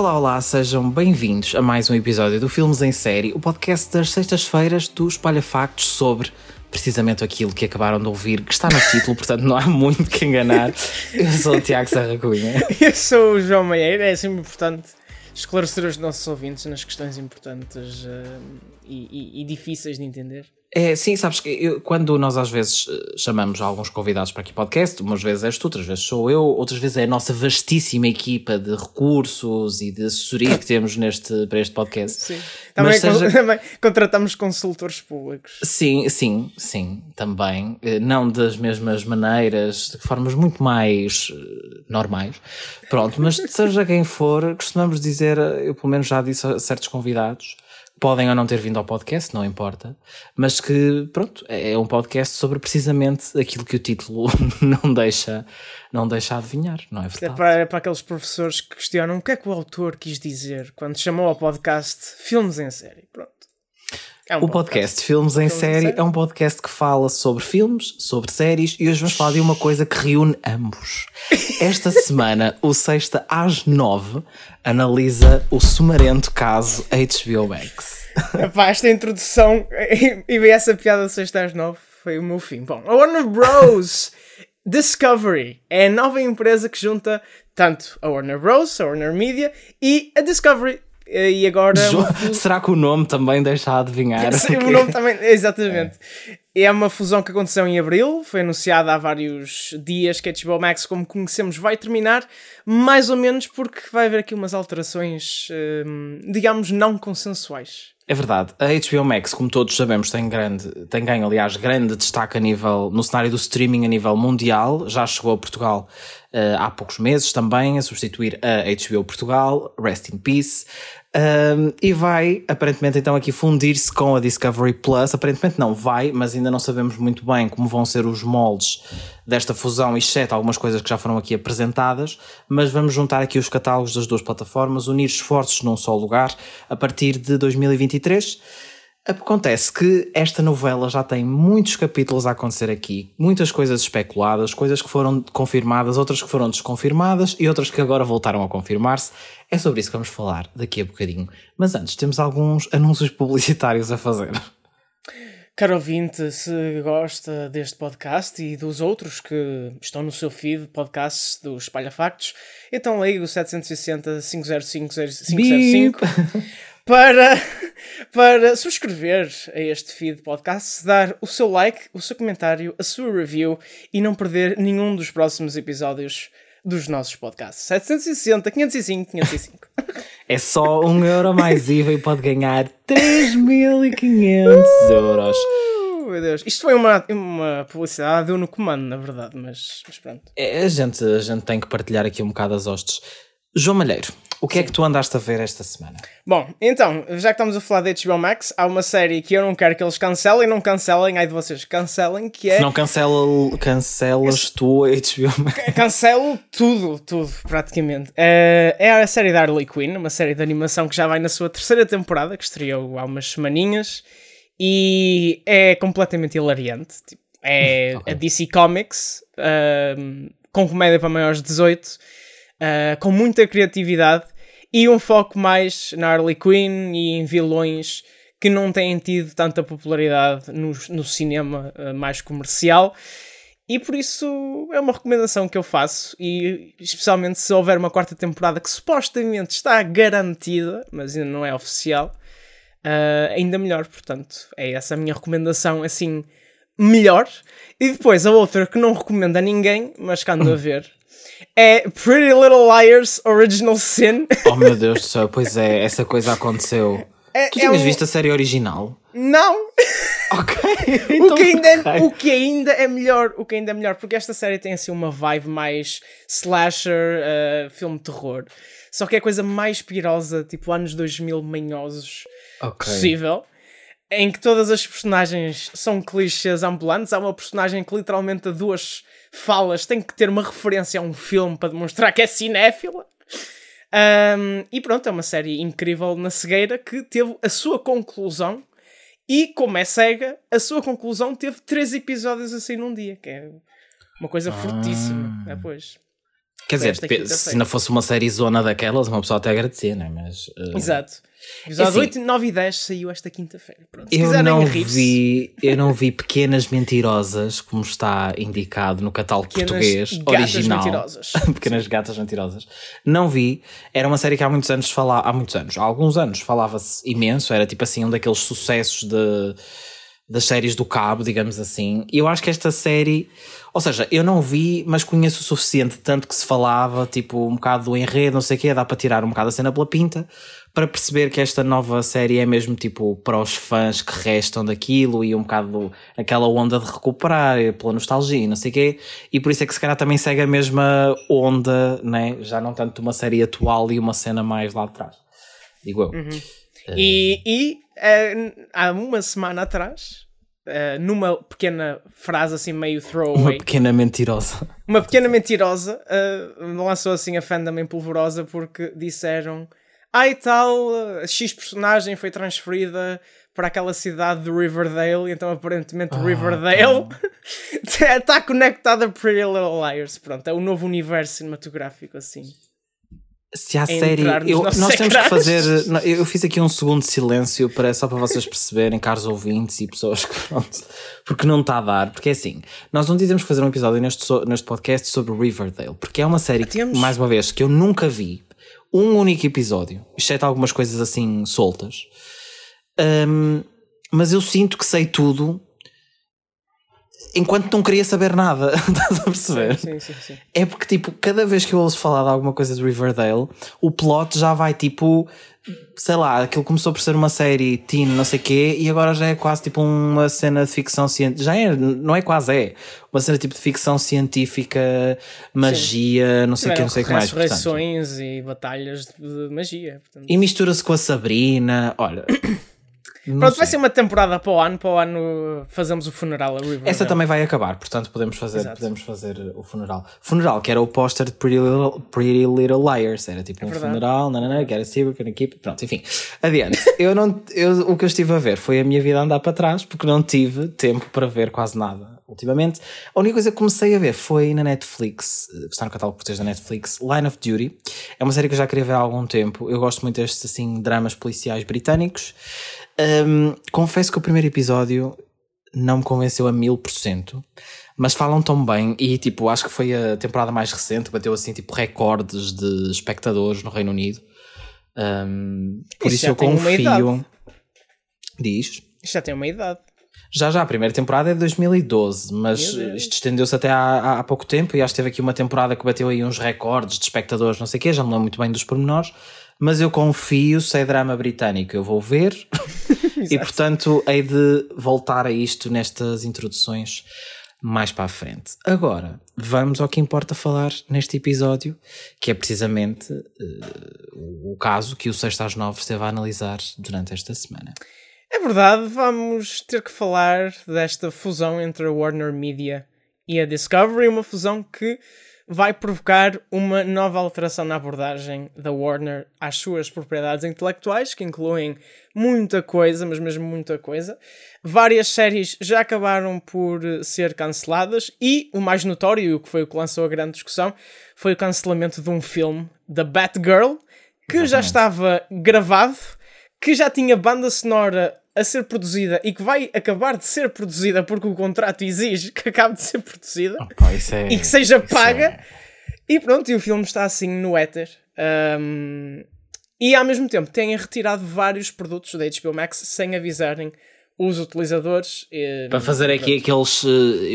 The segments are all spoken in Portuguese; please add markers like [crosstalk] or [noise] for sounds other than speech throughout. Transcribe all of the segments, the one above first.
Olá, olá, sejam bem-vindos a mais um episódio do Filmes em Série, o podcast das sextas-feiras do Espalha Factos sobre precisamente aquilo que acabaram de ouvir, que está no título, portanto não há muito que enganar. Eu sou o Tiago Serra Cunha. Eu sou o João Meieira, é sempre importante esclarecer os nossos ouvintes nas questões importantes uh, e, e, e difíceis de entender. É, sim, sabes que eu, quando nós às vezes eh, chamamos alguns convidados para aqui podcast, umas vezes és tu, outras vezes sou eu, outras vezes é a nossa vastíssima equipa de recursos e de assessoria que temos neste, para este podcast. Sim. Também, seja... [laughs] também contratamos consultores públicos. Sim, sim, sim, também. Eh, não das mesmas maneiras, de formas muito mais eh, normais. Pronto, mas seja quem for, costumamos dizer, eu pelo menos já disse a certos convidados, podem ou não ter vindo ao podcast, não importa, mas que, pronto, é um podcast sobre precisamente aquilo que o título [laughs] não deixa, não deixa adivinhar, não é, é verdade? É para, para aqueles professores que questionam o que é que o autor quis dizer quando chamou ao podcast Filmes em Série. Pronto. É um o podcast, podcast Filmes, em, série Série é um podcast que fala sobre filmes, sobre séries e hoje vamos falar de uma coisa que reúne ambos. Esta [laughs] semana, o Sexta às Nove analisa o sumarento caso HBO Max. [laughs] Epá, esta introdução e, e essa piada Sexta às Nove foi o meu fim. Bom, a Warner Bros. [laughs] Discovery é a nova empresa que junta tanto a Warner Bros., a Warner Media e a Discovery e agora. [laughs] Será que o nome também deixa a adivinhar? Sim, o nome também, exatamente. É. é. uma fusão que aconteceu em abril, foi anunciada há vários dias que a HBO Max, como conhecemos, vai terminar, mais ou menos porque vai haver aqui umas alterações, hum, digamos, não consensuais. É verdade. A HBO Max, como todos sabemos, tem, grande, tem ganho, aliás, grande destaque a nível, no cenário do streaming a nível mundial. Já chegou a Portugal uh, há poucos meses também, a substituir a HBO Portugal, Rest in Peace. Um, e vai, aparentemente, então aqui fundir-se com a Discovery Plus. Aparentemente não vai, mas ainda não sabemos muito bem como vão ser os moldes desta fusão, exceto algumas coisas que já foram aqui apresentadas. Mas vamos juntar aqui os catálogos das duas plataformas, unir esforços num só lugar a partir de 2023. Acontece que esta novela já tem muitos capítulos a acontecer aqui, muitas coisas especuladas, coisas que foram confirmadas, outras que foram desconfirmadas e outras que agora voltaram a confirmar-se. É sobre isso que vamos falar daqui a bocadinho. Mas antes, temos alguns [laughs] anúncios publicitários a fazer. Caro ouvinte, se gosta deste podcast e dos outros que estão no seu feed, podcasts do Espalha Factos, então ligue o 760 505 505 para, [laughs] para subscrever a este feed podcast, dar o seu like, o seu comentário, a sua review e não perder nenhum dos próximos episódios dos nossos podcasts. 760, 505, 505. É só um euro mais [laughs] IVA e pode ganhar 3.500 euros. Uh, meu Deus, isto foi uma, uma publicidade, deu no comando, na verdade, mas, mas pronto. É, a, gente, a gente tem que partilhar aqui um bocado as hostes. João Malheiro, o que Sim. é que tu andaste a ver esta semana? Bom, então, já que estamos a falar de HBO Max, há uma série que eu não quero que eles cancelem, não cancelem, ai de vocês cancelem, que é... Se não cancela, cancelas tu a HBO Max. Cancelo tudo, tudo, praticamente. Uh, é a série da Harley Quinn, uma série de animação que já vai na sua terceira temporada, que estreou há umas semaninhas, e é completamente hilariante. Tipo, é [laughs] okay. a DC Comics, uh, com comédia para maiores de 18 uh, com muita criatividade e um foco mais na Harley Quinn e em vilões que não têm tido tanta popularidade no, no cinema uh, mais comercial. E por isso é uma recomendação que eu faço, e especialmente se houver uma quarta temporada que supostamente está garantida, mas ainda não é oficial, uh, ainda melhor. Portanto, é essa a minha recomendação, assim, melhor. E depois a outra que não recomendo a ninguém, mas que ando a [laughs] ver, é Pretty Little Liars Original Sin. Oh meu Deus do céu, pois é, essa coisa aconteceu. É, tu tinhas é um... visto a série original? Não! Ok. [laughs] Então o, que ainda é, o que ainda é melhor, o que ainda é melhor, porque esta série tem assim uma vibe mais slasher, uh, filme de terror. Só que é a coisa mais pirosa, tipo anos 2000 manhosos okay. possível. Em que todas as personagens são clichês ambulantes. Há uma personagem que literalmente a duas falas tem que ter uma referência a um filme para demonstrar que é cinéfila. Um, e pronto, é uma série incrível na cegueira que teve a sua conclusão. E como é cega, a sua conclusão teve três episódios assim num dia, que é uma coisa ah. fortíssima. É, pois. Quer dizer, se não fosse uma série zona daquelas, uma pessoa até agradecia, não é? Mas. uh, Exato. Episódio assim, 8, 9 e 10 saiu esta quinta-feira. Eu não, vi, eu não vi Pequenas Mentirosas, como está indicado no catálogo Pequenas português gatas original. mentirosas. [laughs] Pequenas Gatas Mentirosas. Não vi. Era uma série que há muitos anos falava, há muitos anos, há alguns anos falava-se imenso, era tipo assim um daqueles sucessos de das séries do cabo, digamos assim. E eu acho que esta série, ou seja, eu não vi, mas conheço o suficiente, tanto que se falava, tipo, um bocado do enredo, não sei o quê, dá para tirar um bocado a cena pela pinta, para perceber que esta nova série é mesmo, tipo, para os fãs que restam daquilo e um bocado aquela onda de recuperar pela nostalgia e não sei o quê. E por isso é que se calhar também segue a mesma onda, né? Já não tanto uma série atual e uma cena mais lá de trás. Digo eu. E, e eh, há uma semana atrás, eh, numa pequena frase assim meio Uma throwaway, pequena mentirosa. uma pequena mentirosa eh, lançou assim a fandom em polvorosa porque disseram ai tal, eh, X personagem foi transferida para aquela cidade de Riverdale, e então aparentemente Ah, Riverdale está [laughs] conectada a Pretty Little Liars. Pronto, é o novo universo cinematográfico assim. Se há a série. eu- nós temos que fazer. não, Eu fiz aqui um segundo de silêncio para, só para vocês perceberem, caros ouvintes e pessoas que pronto. Porque não está a dar. Porque é assim, nós um temos que fazer um episódio neste, neste podcast sobre Riverdale. Porque é uma série, que, mais uma vez, que eu nunca vi um único episódio, exceto algumas coisas assim soltas. Hum, mas eu sinto que sei tudo enquanto não queria saber nada. [laughs] Estás a perceber? Sim, sim, sim. É porque, tipo, cada vez que eu ouço falar de alguma coisa de Riverdale, o plot já vai, tipo, sei lá, aquilo começou por ser uma série teen, não sei quê, e agora já é quase, tipo, uma cena de ficção científica. Já é, não é quase, é. Uma cena, tipo, de ficção científica, magia, não sei o quê, não sei o que mais. portanto. ressurreições e batalhas de magia. portanto. E mistura-se com a Sabrina, olha. Não Pronto, sei. vai ser uma temporada para o ano. Para o ano fazemos o funeral a Riverdale. Essa também vai acabar, portanto podemos fazer, Exato. podemos fazer o funeral. Funeral, que era o póster de Pretty Little, Pretty Little Liars, era tipo um É verdade. funeral, nanana, get a secret, gonna keep it. Pronto, enfim. Adiante. [laughs] eu não, eu, o que eu estive a ver foi a minha vida andar para trás, porque não tive tempo para ver quase nada ultimamente. A única coisa que comecei a ver foi na Netflix, eh, que está no catálogo português da Netflix, Line of Duty. É uma série que eu já queria ver há algum tempo. Eu gosto muito destes assim dramas policiais britânicos. Hum, confesso que o primeiro episódio não me convenceu a mil por cento, mas falam tão bem e tipo, acho que foi a temporada mais recente, bateu assim tipo recordes de espectadores no Reino Unido. Hum, por Isso isso, eu confio. Diz. Isto já tem uma idade. Já, já, a primeira temporada é de 2012, mas isto estendeu-se até há, há- há pouco tempo e acho que teve aqui uma temporada que bateu aí uns recordes de espectadores, não sei o quê, já não lembro muito bem dos pormenores, mas eu confio, se é drama britânico eu vou ver [laughs] e portanto hei de voltar a isto nestas introduções mais para a frente. Agora, vamos ao que importa falar neste episódio, que é precisamente eh, o caso que o Sexta às Nove esteve a analisar durante esta semana. É verdade, vamos ter que falar desta fusão entre a Warner Media e a Discovery, uma fusão que vai provocar uma nova alteração na abordagem da Warner às suas propriedades intelectuais, que incluem muita coisa, mas mesmo muita coisa. Várias séries já acabaram por ser canceladas e o mais notório, e o que foi o que lançou a grande discussão, foi o cancelamento de um filme, da Batgirl, que já estava gravado, que já tinha banda sonora a ser produzida e que vai acabar de ser produzida porque o contrato exige que acabe de ser produzida isso é- e que seja isso paga. é- E pronto, e o filme está assim no éter. Um, e ao mesmo tempo têm retirado vários produtos da HBO Max sem avisarem os utilizadores. E, Para fazer aqui aqueles, eh,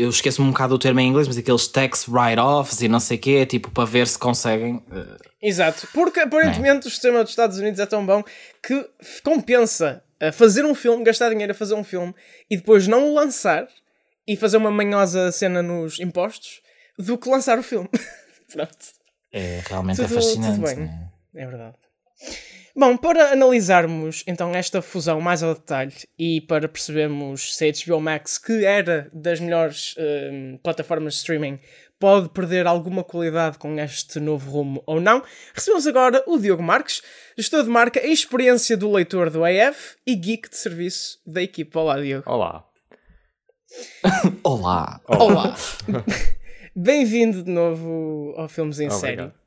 eu esqueço-me um bocado do termo em inglês, mas aqueles tax write-offs e não sei o quê, tipo para ver se conseguem. eh, Exato, porque aparentemente o sistema dos Estados Unidos é tão bom que compensa fazer um filme, gastar dinheiro a fazer um filme e depois não o lançar e fazer uma manhosa cena nos impostos do que lançar o filme. [laughs] Pronto. É realmente é Tudo- fascinante. tudo bem. né? É verdade. Bom, para analisarmos então esta fusão mais ao detalhe e para percebermos se a HBO Max, que era das melhores hum, plataformas de streaming, pode perder alguma qualidade com este novo rumo ou não, recebemos agora o Diogo Marques, gestor de marca e experiência do leitor do AF e geek de serviço da equipa. Olá, Diogo. Olá. Olá! Olá! [laughs] Bem-vindo de novo ao Filmes em Obrigado. Série.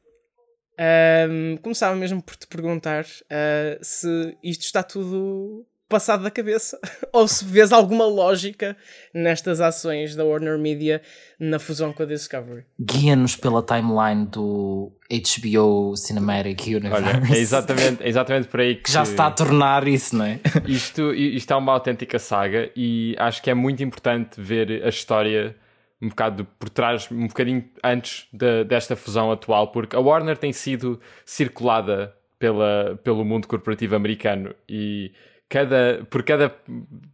Um, começava mesmo por te perguntar uh, se isto está tudo passado da cabeça [laughs] ou se vês alguma lógica nestas ações da Warner Media na fusão com a Discovery. Guia-nos pela timeline do HBO Cinematic Universe. Olha, é exatamente, é exatamente por aí que, [laughs] que já se está a tornar isso, não é? Isto, isto é uma autêntica saga e acho que é muito importante ver a história um bocado por trás, um bocadinho antes de, desta fusão atual, porque a Warner tem sido circulada pela, pelo mundo corporativo americano e cada, por, cada,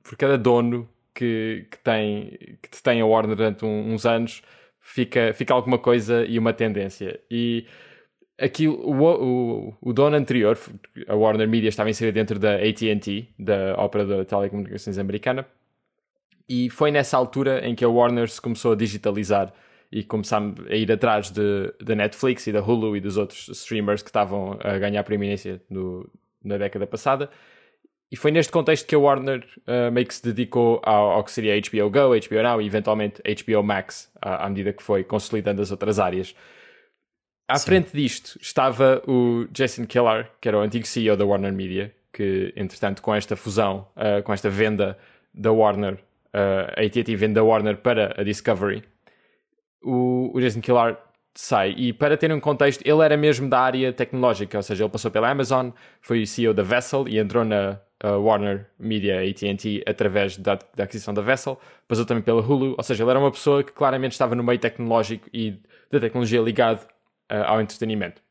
por cada dono que, que, tem, que tem a Warner durante um, uns anos fica, fica alguma coisa e uma tendência. E aquilo, o, o, o dono anterior, a Warner Media, estava inserida dentro da AT&T, da operadora de telecomunicações americana, e foi nessa altura em que a Warner se começou a digitalizar e começámos a ir atrás da Netflix e da Hulu e dos outros streamers que estavam a ganhar preeminência no, na década passada. E foi neste contexto que a Warner uh, meio que se dedicou ao, ao, que seria HBO Go, HBO Now e eventualmente HBO Max, à, à medida que foi consolidando as outras áreas. À Sim. frente disto estava o Jason Killar, que era o antigo CEO da Warner Media, que entretanto com esta fusão, uh, com esta venda da Warner a AT&T vende da Warner para a Discovery, o, o Jason Killar sai. E para ter um contexto, ele era mesmo da área tecnológica, ou seja, ele passou pela Amazon, foi CEO da Vessel e entrou na uh, Warner Media AT&T através da, da, aquisição da Vessel, passou também pela Hulu, ou seja, ele era uma pessoa que claramente estava no meio tecnológico e da tecnologia ligado uh, ao entretenimento.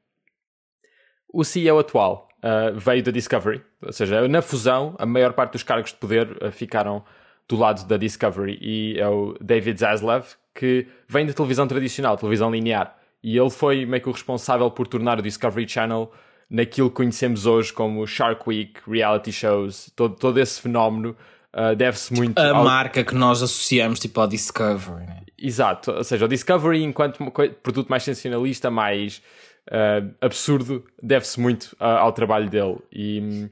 O CEO atual uh, veio da Discovery, ou seja, na fusão, a maior parte dos cargos de poder ficaram do lado da Discovery e é o David Zaslav, que vem da televisão tradicional, televisão linear. E ele foi meio que o responsável por tornar o Discovery Channel naquilo que conhecemos hoje como Shark Week, reality shows, todo, todo esse fenómeno uh, deve-se muito. A ao... marca que nós associamos tipo ao Discovery. Né? Exato, ou seja, o Discovery, enquanto produto mais sensacionalista, mais uh, absurdo, deve-se muito uh, ao trabalho dele. E um,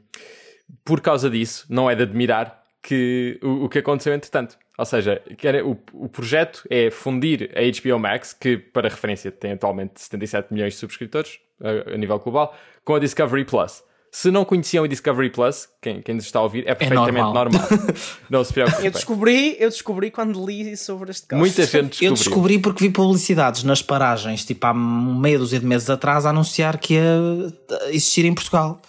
por causa disso, não é de admirar que, o, o que aconteceu entretanto. Ou seja, o, o projeto é fundir a HBO Max, que, para referência, tem atualmente 77 milhões de subscritores a, a nível global, com a Discovery Plus. Se não conheciam a Discovery Plus, quem, quem nos está a ouvir, é perfeitamente é normal. normal. [laughs] não se preocupe. Eu descobri, eu descobri quando li sobre este caso. Muita gente descobriu. Eu descobri porque vi publicidades nas paragens, tipo há meia dúzia de meses atrás, a anunciar que ia existir em Portugal.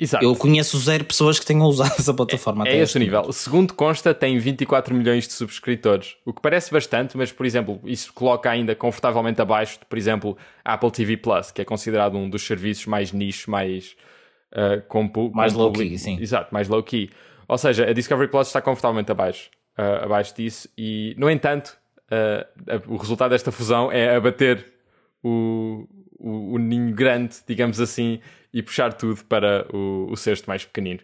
Exato. Eu conheço zero pessoas que tenham usado essa plataforma. É, é esse o nível. Segundo consta, tem 24 milhões de subscritores, o que parece bastante, mas, por exemplo, isso coloca ainda confortavelmente abaixo de, por exemplo, Apple TV Plus, que é considerado um dos serviços mais nicho, mais. Uh, com, mais low-key, sim. Exato, mais low-key. Ou seja, a Discovery Plus está confortavelmente abaixo, uh, abaixo disso, e, no entanto, uh, o resultado desta fusão é abater o, o, o ninho grande, digamos assim, e puxar tudo para o, o cesto mais pequenino.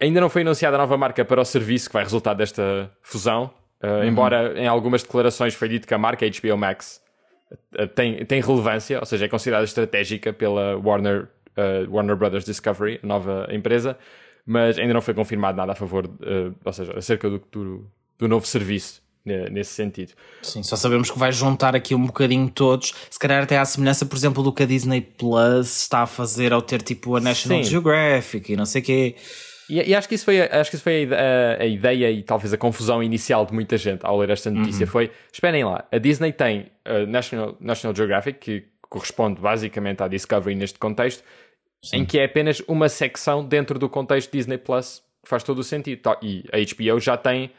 Ainda não foi anunciada a nova marca para o serviço que vai resultar desta fusão, uh, uhum. embora em algumas declarações foi dito que a marca HBO Max uh, tem, tem relevância, ou seja, é considerada estratégica pela Warner, uh, Warner Brothers Discovery, a nova empresa, mas ainda não foi confirmado nada a favor, ou seja, acerca do, do, do novo serviço nesse sentido. Sim, só sabemos que vai juntar aqui um bocadinho todos, se calhar até à semelhança, por exemplo, do que a Disney Plus está a fazer ao ter tipo a National Sim. Geographic e não sei o quê. E, e, acho que isso foi, acho que isso foi a, a, ideia e talvez a confusão inicial de muita gente ao ler esta notícia. Uhum. Foi, esperem lá, a Disney tem a National, National Geographic, que corresponde basicamente à Discovery neste contexto, Sim. em que é apenas uma secção dentro do contexto Disney Plus, que faz todo o sentido. E a HBO já tem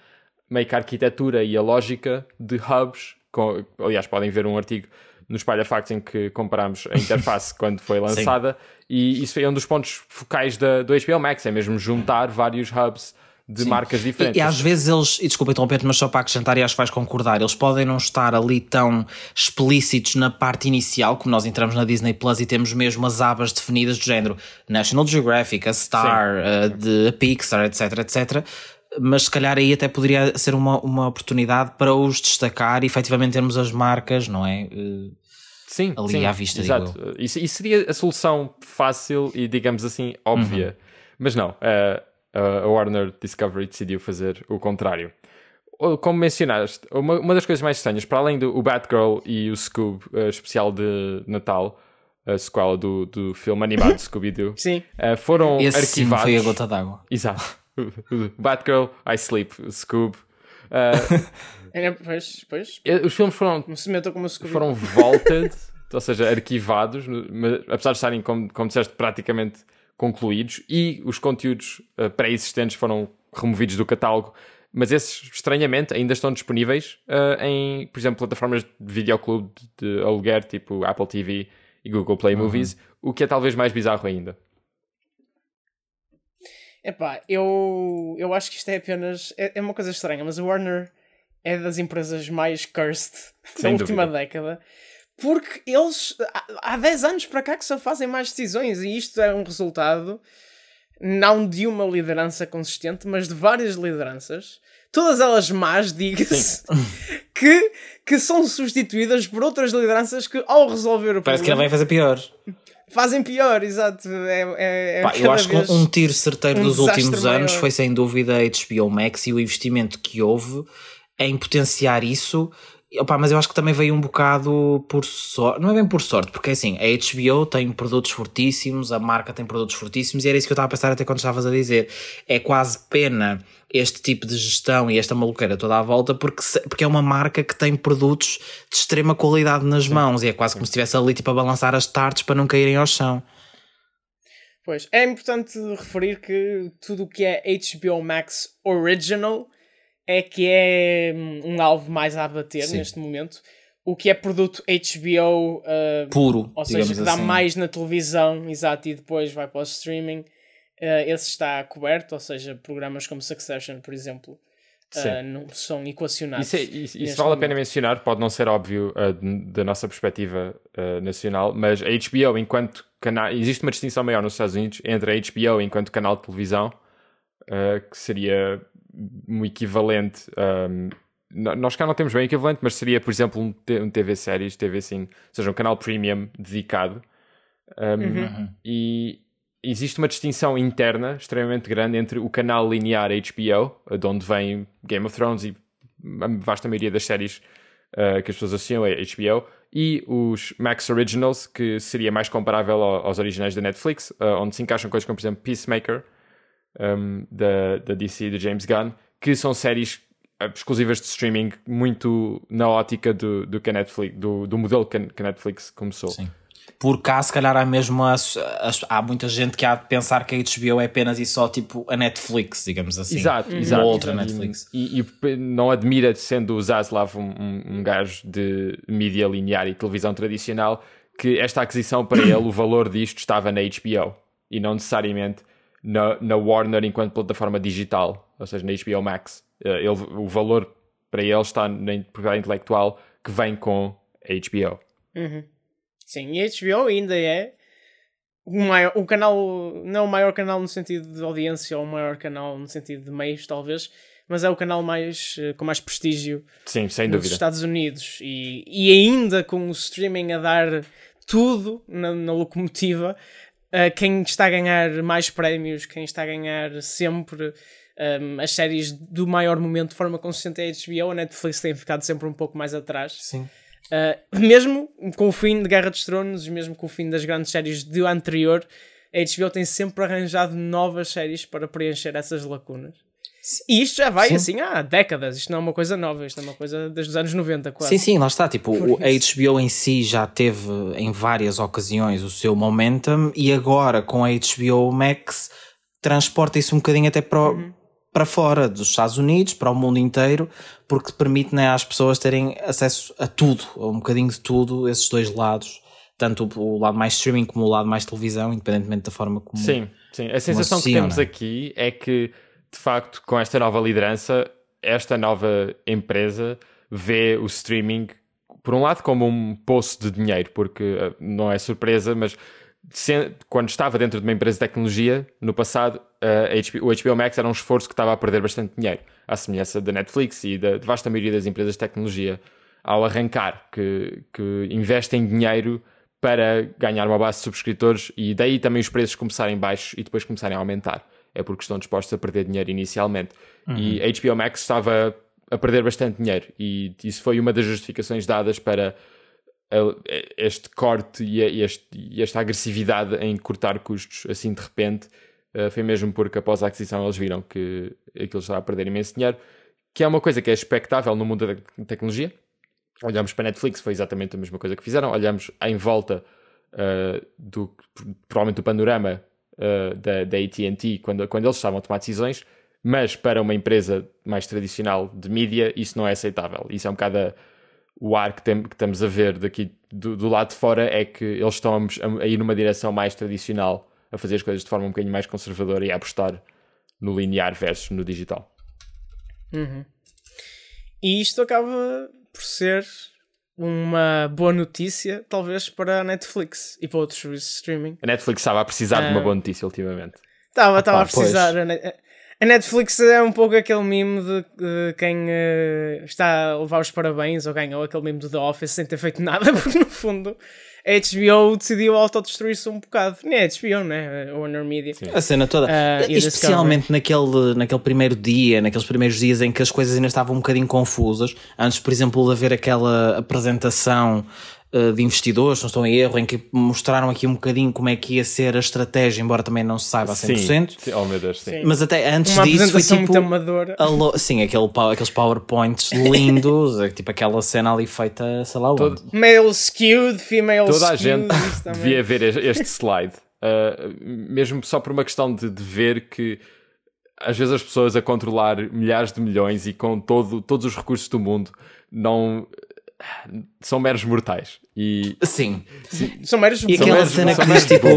meio que a arquitetura e a lógica de hubs. Com, aliás, podem ver um artigo no Espalha Facts em que comparámos a [laughs] interface quando foi lançada Sim. e isso é um dos pontos focais da, do HBO Max, é mesmo juntar vários hubs de Sim. marcas diferentes. E, e, às vezes eles, e desculpa interromper mas só para acrescentar e acho que vais concordar, eles podem não estar ali tão explícitos na parte inicial, como nós entramos na Disney Plus e temos mesmo as abas definidas do género National Geographic, a Star, uh, de a Pixar, etc, etc mas se calhar aí até poderia ser uma, uma oportunidade para os destacar e efetivamente termos as marcas, não é? Eh, sim, ali sim, à vista. Exato. Isso, isso, seria a solução fácil e, digamos assim, óbvia. Uhum. Mas não, a, a Warner Discovery decidiu fazer o contrário. como mencionaste, uma, uma das coisas mais estranhas, para além do o Batgirl e o Scoob uh, especial de Natal, a sequela do, do filme animado [laughs] Scooby-Doo, Sim. uh, foram Esse sim arquivados. foi a gota d'água. Exato. [laughs] Batgirl, I Sleep, Scoob. Uh, É, pois, pois. os filmes foram, foram vaulted, [laughs] ou seja, arquivados, mas, apesar de estarem, como, como disseste, praticamente concluídos, e os conteúdos uh, pré-existentes foram removidos do catálogo, mas esses, estranhamente, ainda estão disponíveis uh, em, por exemplo, plataformas de videoclube de, de aluguer, tipo Apple TV e Google Play Movies, o que é talvez mais bizarro ainda. Epá, eu, eu acho que isto é apenas. É, é uma coisa estranha, mas a Warner é das empresas mais cursed da Sem última dúvida. década. Porque eles, há- há 10 anos para cá, que só fazem mais decisões, e isto é um resultado não de uma liderança consistente, mas de várias lideranças, todas elas más, diga-se, [laughs] que, que são substituídas por outras lideranças que, ao resolver o Parece que problema, vai fazer pior. Fazem pior, exato. É, é, é Pá, eu acho que um, um tiro certeiro um dos últimos anos maior. foi sem dúvida a HBO Max e o investimento que houve em potenciar isso. Opa, mas eu acho que também veio um bocado por sorte, não é bem por sorte, porque assim, a HBO tem produtos fortíssimos, a marca tem produtos fortíssimos e era isso que eu estava a pensar até quando estavas a dizer. É quase pena este tipo de gestão e esta maluqueira toda à volta porque, se- porque é uma marca que tem produtos de extrema qualidade nas mãos e é quase como se estivesse ali tipo a balançar as tartes para não caírem ao chão. Pois, é importante referir que tudo o que é HBO Max Original é que é hum, um alvo mais a abater Sim. neste momento. O que é produto HBO, uh, Puro, ou seja, que dá assim. mais na televisão, exato, e depois vai para o streaming, uh, esse está coberto, ou seja, programas como Succession, por exemplo, uh, não são equacionados. Isso, é- isso- isso vale a pena momento. mencionar, pode não ser óbvio uh, da nossa perspectiva uh, nacional, mas a HBO, enquanto canal. Existe uma distinção maior nos Estados Unidos entre a HBO enquanto canal de televisão, uh, que seria um equivalente. um, nós cá não temos bem equivalente, mas seria, por exemplo, um, um TV Séries, TV Sim, ou seja, um canal premium dedicado. Um, Uhum. E existe uma distinção interna extremamente grande entre o canal linear HBO, de onde vem Game of Thrones e a vasta maioria das séries uh, que as pessoas associam a HBO, e os Max Originals, que seria mais comparável ao- aos originais da Netflix, uh, onde se encaixam coisas como, por exemplo, Peacemaker, um, da, da DC, de James Gunn, que são séries uh, exclusivas de streaming muito na ótica do, do, que a Netflix, do, do modelo que a, a Netflix começou. Sim. Por cá, se calhar, há mesmo. as- as- há muita gente que há de pensar que a HBO é apenas e só tipo a Netflix, digamos assim. Exato, Uma exato. outra E- Netflix. E, e não admira, sendo o Zaslav um, um, um gajo de mídia linear e televisão tradicional, que esta aquisição para ele, o valor disto estava na HBO e não necessariamente na, na Warner enquanto plataforma digital, ou seja, na HBO Max. Eh, Ele, o valor para ele está na propriedade intelectual que vem com a HBO. Sim, e a HBO ainda é o, maior, o canal, não o maior canal no sentido de audiência ou o maior canal no sentido de meios, talvez, mas é o canal mais, eh, com mais prestígio Sim, sem dúvida. Estados Unidos e, e ainda com o streaming a dar tudo na, na locomotiva, eh, quem está a ganhar mais prémios, quem está a ganhar sempre ehm, as séries do maior momento de forma consistente é a HBO, a Netflix tem ficado sempre um pouco mais atrás. Sim. Uh, mesmo com o fim de Guerra dos Tronos, mesmo com o fim das grandes séries do anterior, a HBO tem sempre arranjado novas séries para preencher essas lacunas. E isto já vai Sim. assim há décadas, isto não é uma coisa nova, isto é uma coisa desde os anos 90, quase. Sim, sim, lá está. Tipo, o- a. HBO em si já teve em várias ocasiões o seu momentum e agora com a HBO Max transporta isso um bocadinho até para, o- para fora dos Estados Unidos, para o mundo inteiro, porque permite né, às pessoas terem acesso a tudo, a um bocadinho de tudo, esses dois lados. Tanto o, o lado mais streaming como o lado mais televisão, independentemente da forma como. Sim, sim. A sensação que temos aqui é que, de facto, com esta nova liderança, esta nova empresa vê o streaming, por um lado, como um poço de dinheiro, porque eh, não é surpresa, mas quando estava dentro de uma empresa de tecnologia, no passado, eh, HBO o HBO Max era um esforço que estava a perder bastante dinheiro, à semelhança da Netflix e da vasta maioria das empresas de tecnologia, ao arrancar, que, que investem dinheiro para ganhar uma base de subscritores e daí também os preços começarem baixos e depois começarem a aumentar. É porque estão dispostos a perder dinheiro inicialmente. E a HBO Max estava a perder bastante dinheiro. E isso foi uma das justificações dadas para este corte e, este, e esta agressividade em cortar custos assim de repente. Uh, foi mesmo porque após a aquisição eles viram que aquilo estava a perder imenso dinheiro, que é uma coisa que é expectável no mundo da tecnologia. Olhamos para a Netflix, foi exatamente a mesma coisa que fizeram. Olhamos em volta uh, do provavelmente do panorama uh, da, da AT&T quando, quando eles estavam a tomar decisões, mas para uma empresa mais tradicional de mídia isso não é aceitável. Isso é um bocado a, o ar que, tem, que, estamos a ver daqui do, do, lado de fora é que eles estão a, a, ir numa direção mais tradicional, a fazer as coisas de forma um bocadinho mais conservadora e a apostar no linear versus no digital. Uhum. E isto acaba por ser uma boa notícia, talvez, para a Netflix e para outros serviços de streaming. A Netflix estava a precisar de uma ah. boa notícia ultimamente. Estava, estava a precisar. A Netflix é um pouco aquele meme de, de quem uh, está a levar os parabéns ou ganhou aquele meme do The Office sem ter feito nada, [laughs] porque no fundo a HBO decidiu autodestruir-se um bocado. Nem a HBO, né? A Warner Media. Sim. A cena toda. Uh, Especialmente naquele, naquele primeiro dia, naqueles primeiros dias em que as coisas ainda estavam um bocadinho confusas. Antes, por exemplo, de haver aquela apresentação de investidores, não estou em erro, em que mostraram aqui um bocadinho como é que ia ser a estratégia, embora também não se saiba a 100%. Sim, sim. Oh, meu Deus, sim. Mas até antes Uma disso foi tipo... muito amadora. Lo... Sim, aquele, aqueles powerpoints lindos, [laughs] é tipo aquela cena ali feita, sei lá Todo... onde. Male skewed, female Toda skewed. Toda a gente [laughs] devia ver este slide. Uh, mesmo só por uma questão de, de ver que às vezes as pessoas a controlar milhares de milhões e com todo, todos os recursos do mundo não são meros mortais. E... Sim. Sim. São meros E aquela meros, cena que diz tipo: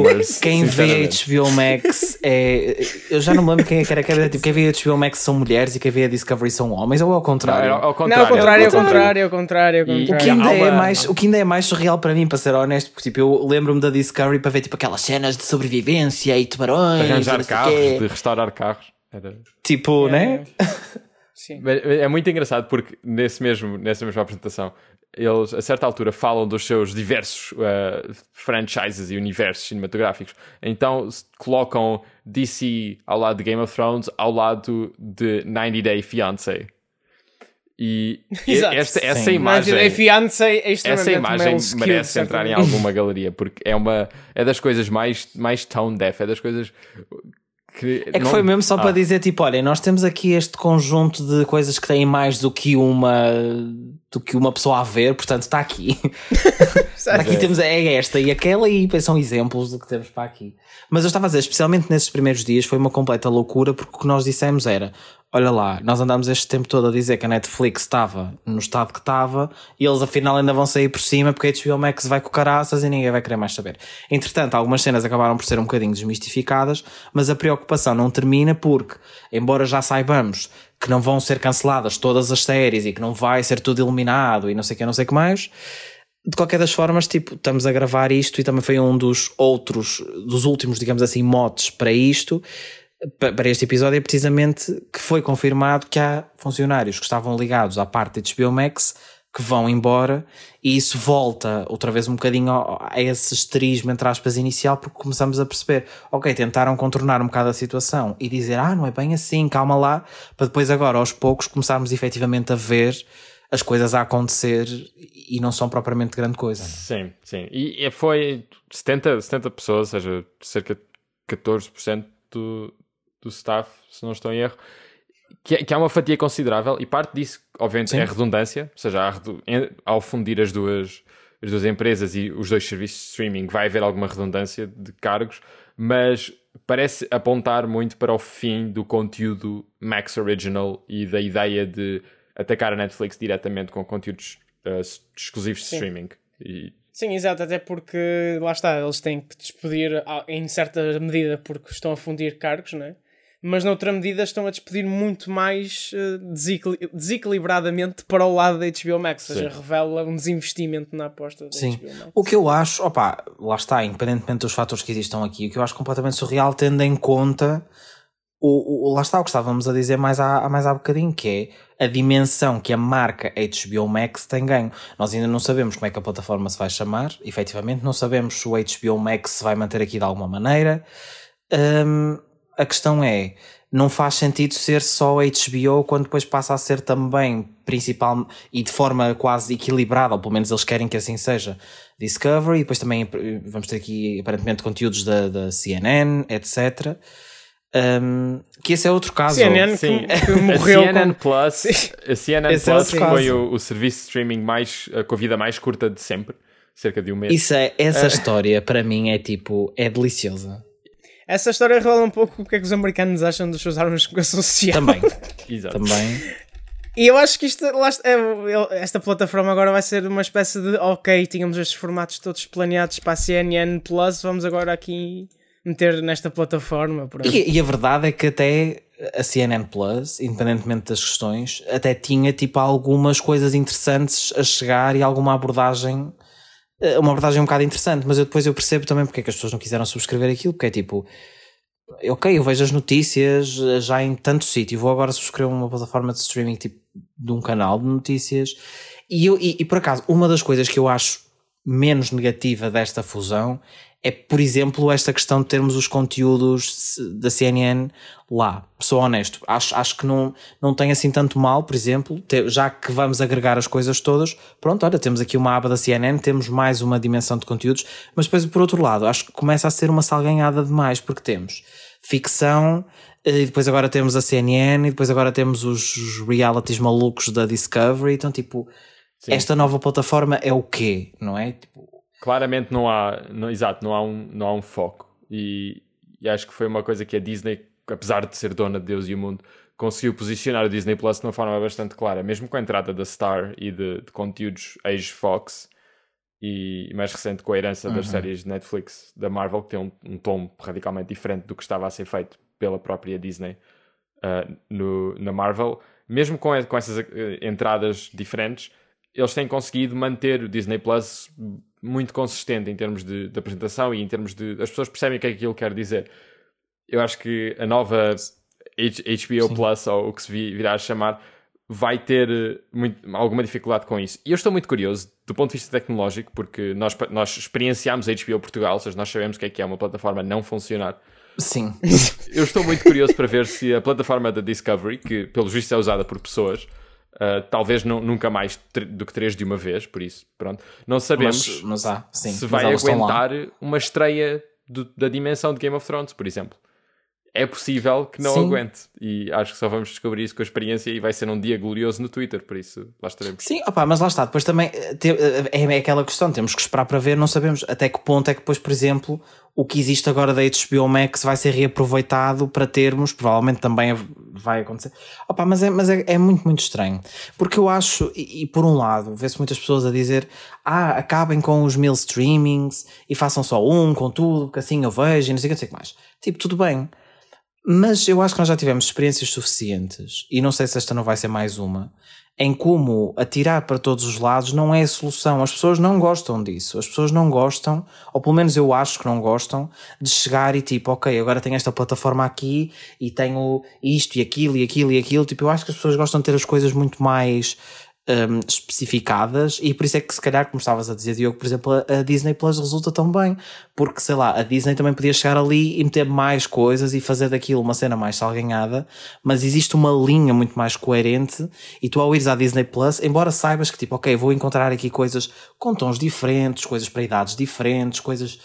quem vê HBO Max é. Eu já não me lembro quem é que era, que era tipo, quem vê HBO Max são mulheres e quem vê a Discovery são homens, ou é ao contrário? Não, ao contrário. Não, ao contrário, ao contrário, ao contrário. O que, ainda é mais, o que ainda é mais surreal para mim, para ser honesto, porque tipo, eu lembro-me da Discovery para ver tipo aquelas cenas de sobrevivência e tubarões. Arranjar carros, de restaurar carros. Era... Tipo, é. né? Sim. É muito engraçado porque nesse mesmo, nessa mesma apresentação eles a certa altura falam dos seus diversos uh, franchises e universos cinematográficos. Então colocam DC ao lado de Game of Thrones, ao lado de 90 Day Fiancé. E [laughs] esta, essa Sim. imagem, Fiancé é essa imagem merece entrar em alguma [laughs] galeria porque é uma é das coisas mais mais tone deaf, é das coisas que é que não... foi mesmo só ah. para dizer tipo, olha, nós temos aqui este conjunto de coisas que têm mais do que uma do que uma pessoa a ver, portanto está aqui. [laughs] aqui temos é esta e aquela e são exemplos do que temos para aqui. Mas eu estava a dizer, especialmente nesses primeiros dias, foi uma completa loucura porque o que nós dissemos era: olha lá, nós andámos este tempo todo a dizer que a Netflix estava no estado que estava e eles afinal ainda vão sair por cima porque a HBO Max vai com caraças e ninguém vai querer mais saber. Entretanto, algumas cenas acabaram por ser um bocadinho desmistificadas, mas a preocupação não termina porque, embora já saibamos que não vão ser canceladas todas as séries e que não vai ser tudo eliminado e não sei o que, não sei o que mais. De qualquer das formas, tipo, estamos a gravar isto e também foi um dos outros, dos últimos, digamos assim, motes para isto, para este episódio, é precisamente que foi confirmado que há funcionários que estavam ligados à parte de HBO Max que vão embora e isso volta outra vez um bocadinho a esse esterismo entre aspas inicial porque começamos a perceber, ok, tentaram contornar um bocado a situação e dizer, ah, não é bem assim, calma lá, para depois agora aos poucos começarmos efetivamente a ver as coisas a acontecer e não são propriamente grande coisa. Sim, sim. E foi 70, 70 pessoas, ou seja, cerca de 14% do, do staff, se não estou em erro, que é, que é uma fatia considerável e parte disso, obviamente, Sim. é redundância, ou seja, ao fundir as duas, as duas empresas e os dois serviços de streaming vai haver alguma redundância de cargos, mas parece apontar muito para o fim do conteúdo Max Original e da ideia de atacar a Netflix diretamente com conteúdos uh, exclusivos de Sim. streaming. E... Sim, exato, até porque lá está, eles têm que despedir em certa medida porque estão a fundir cargos, não é? Mas noutra medida estão a despedir muito mais uh, desequilibradamente para o lado da HBO Max, ou seja, revela um desinvestimento na aposta da Sim. HBO Max. O que eu acho, opa, lá está, independentemente dos fatores que existam aqui, o que eu acho completamente surreal, tendo em conta o, o, lá está o que estávamos a dizer mais há, mais há bocadinho, que é a dimensão que a marca HBO Max tem ganho. Nós ainda não sabemos como é que a plataforma se vai chamar, efetivamente, não sabemos se o HBO Max se vai manter aqui de alguma maneira. Um, a questão é, não faz sentido ser só HBO quando depois passa a ser também principal e de forma quase equilibrada, ou pelo menos eles querem que assim seja. Discovery, e depois também eh, vamos ter aqui aparentemente conteúdos da, da CNN, etc. Um, que esse é outro caso. CNN Sim, que, que morreu a CNN com... Plus, a CNN Esse é Plus outro foi o, o serviço de streaming mais, eh, com a vida mais curta de sempre, cerca de um mês. Isso é, essa história para mim é tipo, é deliciosa. Essa história revela um pouco o que é que os americanos acham dos seus armas de comunicação social. Também, [laughs] Exato. também. E eu acho que isto, é- esta plataforma agora vai ser uma espécie de ok, tínhamos estes formatos todos planeados para a CNN Plus, vamos agora aqui meter nesta plataforma. E, e a verdade é que até a CNN Plus, independentemente das questões, até tinha tipo algumas coisas interessantes a chegar e alguma abordagem, uma abordagem um bocado interessante, mas eu depois eu percebo também porque é que as pessoas não quiseram subscrever aquilo, porque é tipo, ok, eu vejo as notícias eh, já em tanto sítio, vou agora subscrever uma plataforma de streaming tipo de um canal de notícias e, eu, e, e por acaso, uma das coisas que eu acho menos negativa desta fusão é, por exemplo, esta questão de termos os conteúdos da CNN lá. Sou honesto, acho, acho que não, não tem assim tanto mal, por exemplo, ter- já que vamos agregar as coisas todas, pronto, olha, temos aqui uma aba da CNN, temos mais uma dimensão de conteúdos, mas depois, por outro lado, acho que começa a ser uma salganhada demais, porque temos ficção, e depois agora temos a CNN, e depois agora temos os realities malucos da Discovery, então, tipo, Sim. esta nova plataforma é o quê, não é? Tipo, Claramente não há, não, exato, não há um, não há um foco. E, e acho que foi uma coisa que a Disney, apesar de ser dona de Deus e o mundo, conseguiu posicionar o Disney Plus de uma forma bastante clara, mesmo com a entrada da Star e de, de conteúdos ex-Fox e mais recente com a herança das séries de Netflix da Marvel, que tem um, um tom radicalmente diferente do que estava a ser feito pela própria Disney uh, no, na Marvel, mesmo com, com essas uh, entradas diferentes, eles têm conseguido manter o Disney Plus muito consistente em termos de, de apresentação e em termos de. As pessoas percebem o que é que aquilo quer dizer. Eu acho que a nova H- HBO Plus, ou o que se vi- virá a chamar, vai ter eh, muito- alguma dificuldade com isso. E eu estou muito curioso, do ponto de vista tecnológico, porque nós, nós experienciámos a HBO Portugal, ou seja, nós sabemos o que é que é uma plataforma não funcionar. sim. [laughs] Eu estou muito curioso para ver se a plataforma da Discovery, que pelo visto é usada por pessoas, uh, talvez nu- nunca mais do que três de uma vez, por isso, pronto, não sabemos Mas, mas há, sim. se vai aguentar uma estreia do- da dimensão de Game of Thrones, por exemplo. É possível que não Sim. aguente. E acho que só vamos descobrir isso com a experiência e vai ser um dia glorioso no Twitter, por isso lá estaremos. Sim, opá, mas lá está. Depois também eh, eh, é, é aquela questão, temos que esperar para ver, não sabemos até que ponto é que depois, por exemplo, o que existe agora da HBO Max vai ser reaproveitado para termos, provavelmente também vai acontecer. Opá, mas é, mas é, é muito, muito estranho. Porque eu acho, e, e por um lado, vê-se muitas pessoas a dizer ah, acabem com os mil streamings e façam só um com tudo, que assim eu vejo e não sei o que, não sei o que mais. Tipo, tudo bem. Mas eu acho que nós já tivemos experiências suficientes, e não sei se esta não vai ser mais uma, em como atirar para todos os lados não é a solução. As pessoas não gostam disso. As pessoas não gostam, ou pelo menos eu acho que não gostam, de chegar e tipo, ok, agora tenho esta plataforma aqui e tenho isto e aquilo e aquilo e aquilo. Tipo, eu acho que as pessoas gostam de ter as coisas muito mais hum, especificadas e por isso é que se calhar, como estavas a dizer, Diogo, por exemplo, a, a Disney Plus resulta tão bem, porque sei lá, a Disney também podia chegar ali e meter mais coisas e fazer daquilo uma cena mais salganhada, mas existe uma linha muito mais coerente e tu ao ires à Disney Plus, embora saibas que tipo, ok, vou encontrar aqui coisas com tons diferentes, coisas para idades diferentes, coisas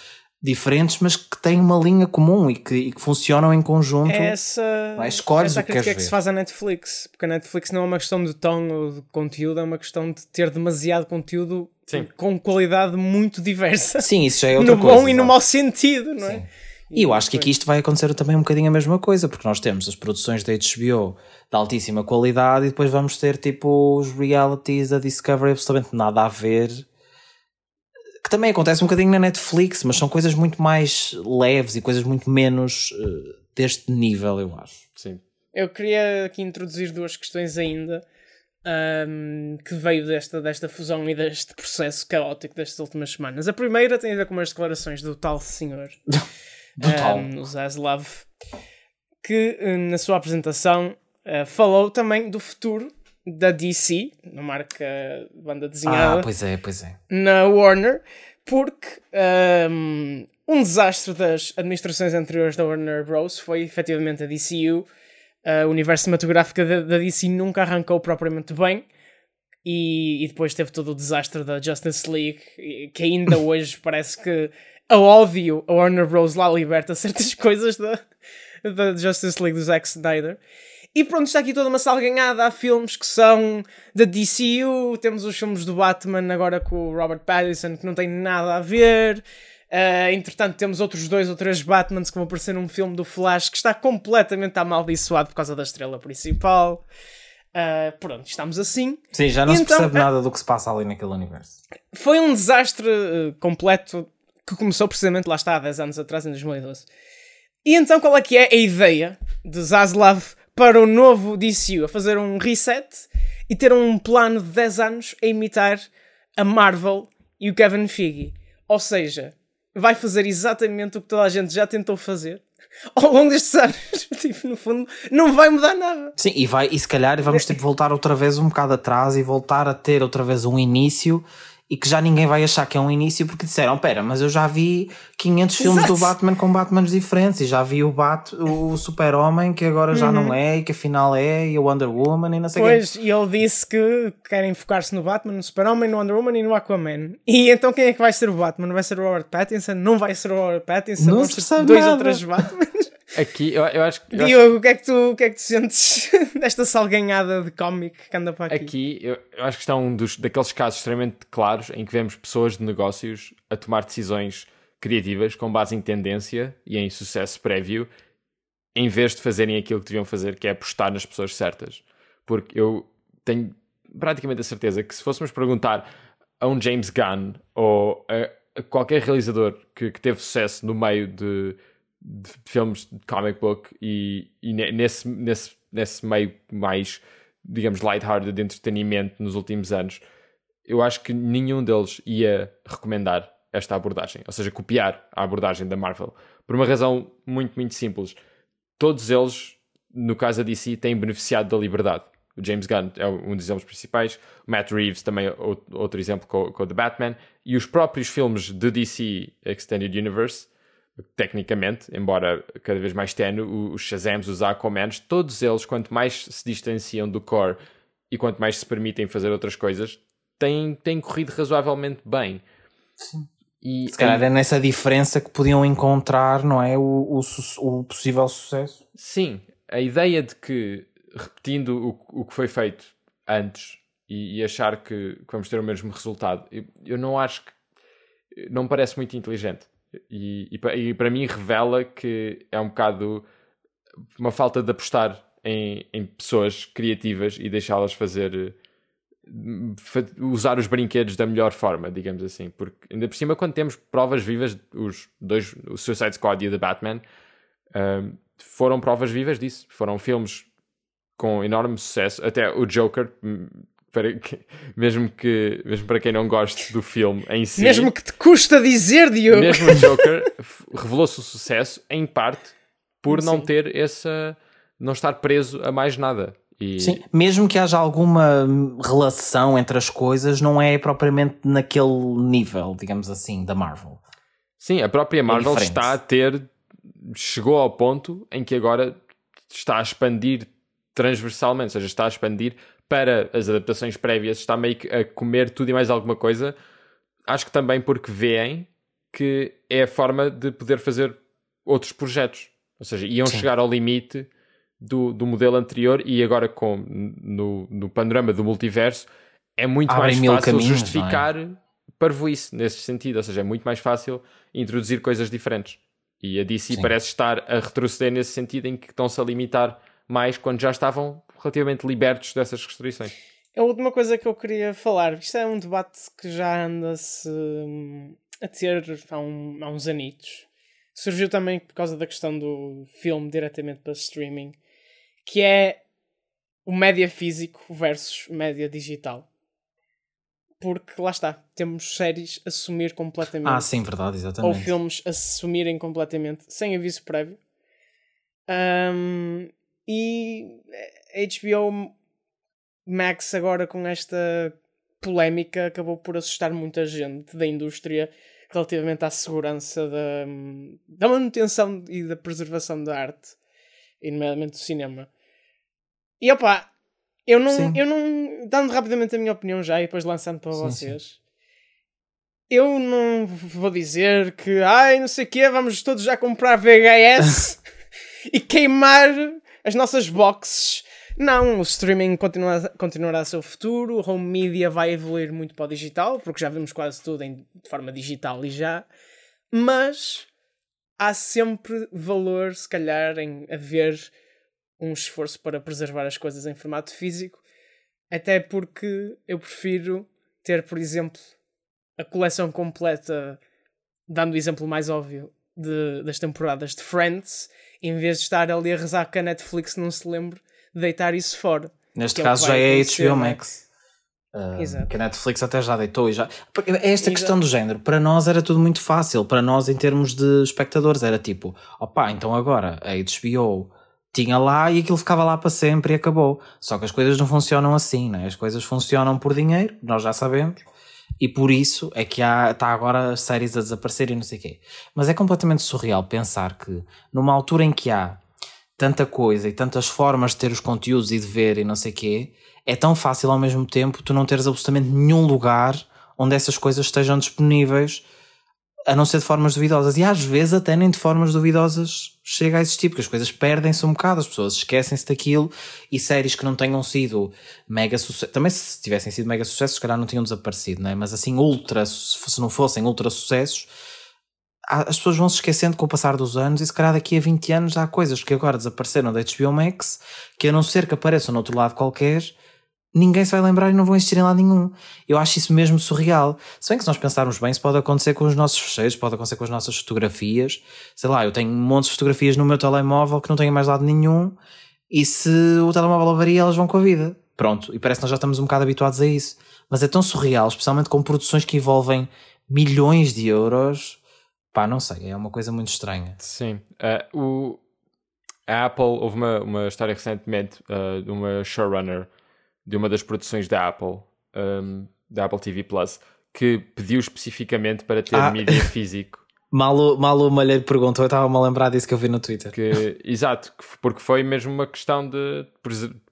diferentes, mas que têm uma linha comum e que, e que funcionam em conjunto. É essa, Vai, escolhes essa o que crítica queres que se faz à Netflix, porque a Netflix não é uma questão de tom ou de conteúdo, é uma questão de ter demasiado conteúdo Sim. com qualidade muito diversa. Sim, isso já é [laughs] outra no coisa. bom e no exato. mau sentido, não é? Sim. E eu acho que aqui isto vai acontecer também um bocadinho a mesma coisa, porque nós temos as produções da HBO de altíssima qualidade e depois vamos ter tipo os realities da Discovery absolutamente nada a ver. Que também acontece um bocadinho na Netflix, mas são coisas muito mais leves e coisas muito menos eh, deste nível, eu acho. Sim. Eu queria aqui introduzir duas questões ainda ahm, que veio desta, desta fusão e deste processo caótico destas últimas semanas. A primeira tem a ver com as declarações do tal senhor, [laughs] Do tal. ahm, o Zaslav, que eh, na sua apresentação eh, falou também do futuro da DC, na marca banda desenhada Ah, pois é, pois é. na Warner, porque ahm, um desastre das administrações anteriores da Warner Bros. foi efetivamente a DCU. Uh, o universo cinematográfico da, da, DC nunca arrancou propriamente bem. E, e, depois teve todo o desastre da Justice League, que ainda [laughs] hoje parece que a ódio a Warner Bros. lá liberta certas [laughs] coisas da, da Justice League do Zack Snyder. E pronto, está aqui toda uma salganhada. Há filmes que são da DCU, temos os filmes do Batman agora com o Robert Pattinson, que não tem nada a ver. Uh, entretanto, temos outros dois ou três Batmans que vão aparecer num filme do Flash que está completamente amaldiçoado por causa da estrela principal. Uh, pronto, estamos assim. Sim, já não e se então, percebe uh, nada do que se passa ali naquele universo. Foi um desastre completo que começou precisamente lá está há 10 anos atrás, em 2012. E então qual é que é a ideia de Zaslav para o novo DCU? A fazer um reset e ter um plano de 10 anos a imitar a Marvel e o Kevin Feige. Ou seja, vai fazer exatamente o que toda a gente já tentou fazer [laughs] ao longo destes anos. [laughs] tipo, no fundo, não vai mudar nada. Sim, e, vai, e se calhar vamos tipo, voltar outra vez um bocado atrás e voltar a ter outra vez um início e que já ninguém vai achar que é um início porque disseram, pera, mas eu já vi 500 Exato. filmes do Batman com Batmans diferentes e já vi o, Bat, o Super-Homem que agora já uhum. não é e que afinal é e o Wonder Woman e não sei Pois, e ele disse que querem focar-se no Batman, no Super-Homem, no Wonder Woman e no Aquaman. E então quem é que vai ser o Batman? Vai ser o Robert Pattinson? Não vai ser o Robert Pattinson? Não se percebe dois nada. ou três Batmans? [laughs] Aqui, eu, eu acho que. Diogo, acho... o, que é que tu, o que é que tu sentes [laughs] desta salganhada de cómic que anda para aqui? Aqui, eu, eu acho que está um dos, daqueles casos extremamente claros em que vemos pessoas de negócios a tomar decisões criativas com base em tendência e em sucesso prévio, em vez de fazerem aquilo que deviam fazer, que é apostar nas pessoas certas. Porque eu tenho praticamente a certeza que se fôssemos perguntar a um James Gunn ou a, a qualquer realizador que, que teve sucesso no meio de de filmes de comic book e, e nesse, nesse, nesse meio mais, digamos, light-hearted de entretenimento nos últimos anos, eu acho que nenhum deles ia recomendar esta abordagem, ou seja, copiar a abordagem da Marvel, por uma razão muito, muito simples. Todos eles, no caso da DC, têm beneficiado da liberdade. O James Gunn é um dos exemplos principais, o Matt Reeves também é outro exemplo com, o The Batman, e os próprios filmes de DC Extended Universe tecnicamente, embora cada vez mais tenue, os Shazams, os Aquamans, todos eles, quanto mais se distanciam do core e quanto mais se permitem fazer outras coisas, têm, têm corrido razoavelmente bem. Sim. E, se calhar é nessa diferença que podiam encontrar, não é? O, o, o possível sucesso. Sim, a ideia de que, repetindo o, o que foi feito antes e, e achar que, que, vamos ter o mesmo resultado, eu, eu não acho que. Não me parece muito inteligente. E, e, e, para mim revela que é um bocado uma falta de apostar em, em pessoas criativas e deixá-las fazer usar os brinquedos da melhor forma, digamos assim, porque ainda por cima quando temos provas vivas, os dois, o Suicide Squad e o The Batman um, foram provas vivas disso, foram filmes com enorme sucesso, até o Joker para que, mesmo que mesmo para quem não goste do filme em si mesmo que te custa dizer Diogo mesmo o [laughs] Joker revelou-se o sucesso em parte por Sim. não ter essa não estar preso a mais nada e... Sim, mesmo que haja alguma relação entre as coisas, não é propriamente naquele nível, digamos assim, da Marvel. Sim, a própria é Marvel é está a ter. chegou ao ponto em que agora está a expandir transversalmente, ou seja, está a expandir para as adaptações prévias está meio que a comer tudo e mais alguma coisa. Acho que também porque veem que é a forma de poder fazer outros projetos. Ou seja, iam Sim. chegar ao limite do, do modelo anterior e agora com no, no panorama do multiverso é muito Abrem mais fácil caminhos, justificar é? parvoíce nesse sentido. Ou seja, é muito mais fácil introduzir coisas diferentes. E a DC Sim. parece estar a retroceder nesse sentido em que estão-se a limitar mais quando já estavam relativamente libertos dessas restrições. A última coisa que eu queria falar, isto é um debate que já anda-se hum, a ter há, um, há uns anitos. Surgiu também por causa da questão do filme diretamente para streaming, que é o média físico versus média digital. Porque lá está, temos séries a assumir completamente. Ah, sim, verdade, exatamente. Ou filmes a assumirem completamente, sem aviso prévio. Um, e HBO Max agora com esta polémica acabou por assustar muita gente da indústria relativamente à segurança da, da manutenção e da preservação da arte, e nomeadamente do cinema. E opá, eu não, eu não. Dando rapidamente a minha opinião já e depois lançando para sim, vocês. Sim. Eu não vou dizer que, ai, não sei o quê, vamos todos já comprar VHS [laughs] e queimar as nossas boxes. Não, o streaming continua, continuará a ser o futuro, o home media vai evoluir muito para o digital, porque já vemos quase tudo em, de forma digital e já. Mas há sempre valor, se calhar, em haver um esforço para preservar as coisas em formato físico, até porque eu prefiro ter, por exemplo, a coleção completa, dando o exemplo mais óbvio de, das temporadas de Friends, em vez de estar ali a rezar que a Netflix não se lembre deitar isso fora. Neste é caso já é HBO Max. Uh, que a Netflix até já deitou e já. É esta Exato. questão do género. Para nós era tudo muito fácil. Para nós, em termos de espectadores, era tipo: opá, então agora a HBO tinha lá e aquilo ficava lá para sempre e acabou. Só que as coisas não funcionam assim, né? as coisas funcionam por dinheiro, nós já sabemos, e por isso é que há, está agora as séries a desaparecer e não sei o quê. Mas é completamente surreal pensar que numa altura em que há tanta coisa e tantas formas de ter os conteúdos e de ver e não sei quê, é tão fácil ao mesmo tempo tu não teres absolutamente nenhum lugar onde essas coisas estejam disponíveis a não ser de formas duvidosas. E às vezes até nem de formas duvidosas chega a existir, porque as coisas perdem-se um bocado, as pessoas esquecem-se daquilo e séries que não tenham sido mega sucesso, também se tivessem sido mega sucessos, se calhar não tinham desaparecido, não é? Mas assim, ultra, se não fossem ultra sucessos, as pessoas vão se esquecendo com o passar dos anos e se calhar daqui a 20 anos há coisas que agora desapareceram da HBO Max que a não ser que apareçam no outro lado qualquer ninguém se vai lembrar e não vão existir em lado nenhum. Eu acho isso mesmo surreal. Se bem que se nós pensarmos bem, isso pode acontecer com os nossos fecheiros, pode acontecer com as nossas fotografias. Sei lá, eu tenho um monte de fotografias no meu telemóvel que não tenho mais lado nenhum e se o telemóvel avaria, elas vão com a vida. Pronto, e parece que nós já estamos um bocado habituados a isso. Mas é tão surreal, especialmente com produções que envolvem milhões de euros. Pá, não sei, é uma coisa muito estranha. Sim. Uh, o, a Apple, houve uma, uma história recentemente uh, de uma showrunner de uma das produções da Apple, um, da Apple TV Plus, que pediu especificamente para ter ah. mídia [laughs] físico. Malo, Malo Malheiro perguntou, eu estava-me a lembrar disso que eu vi no Twitter. Que, exato, porque foi mesmo uma questão de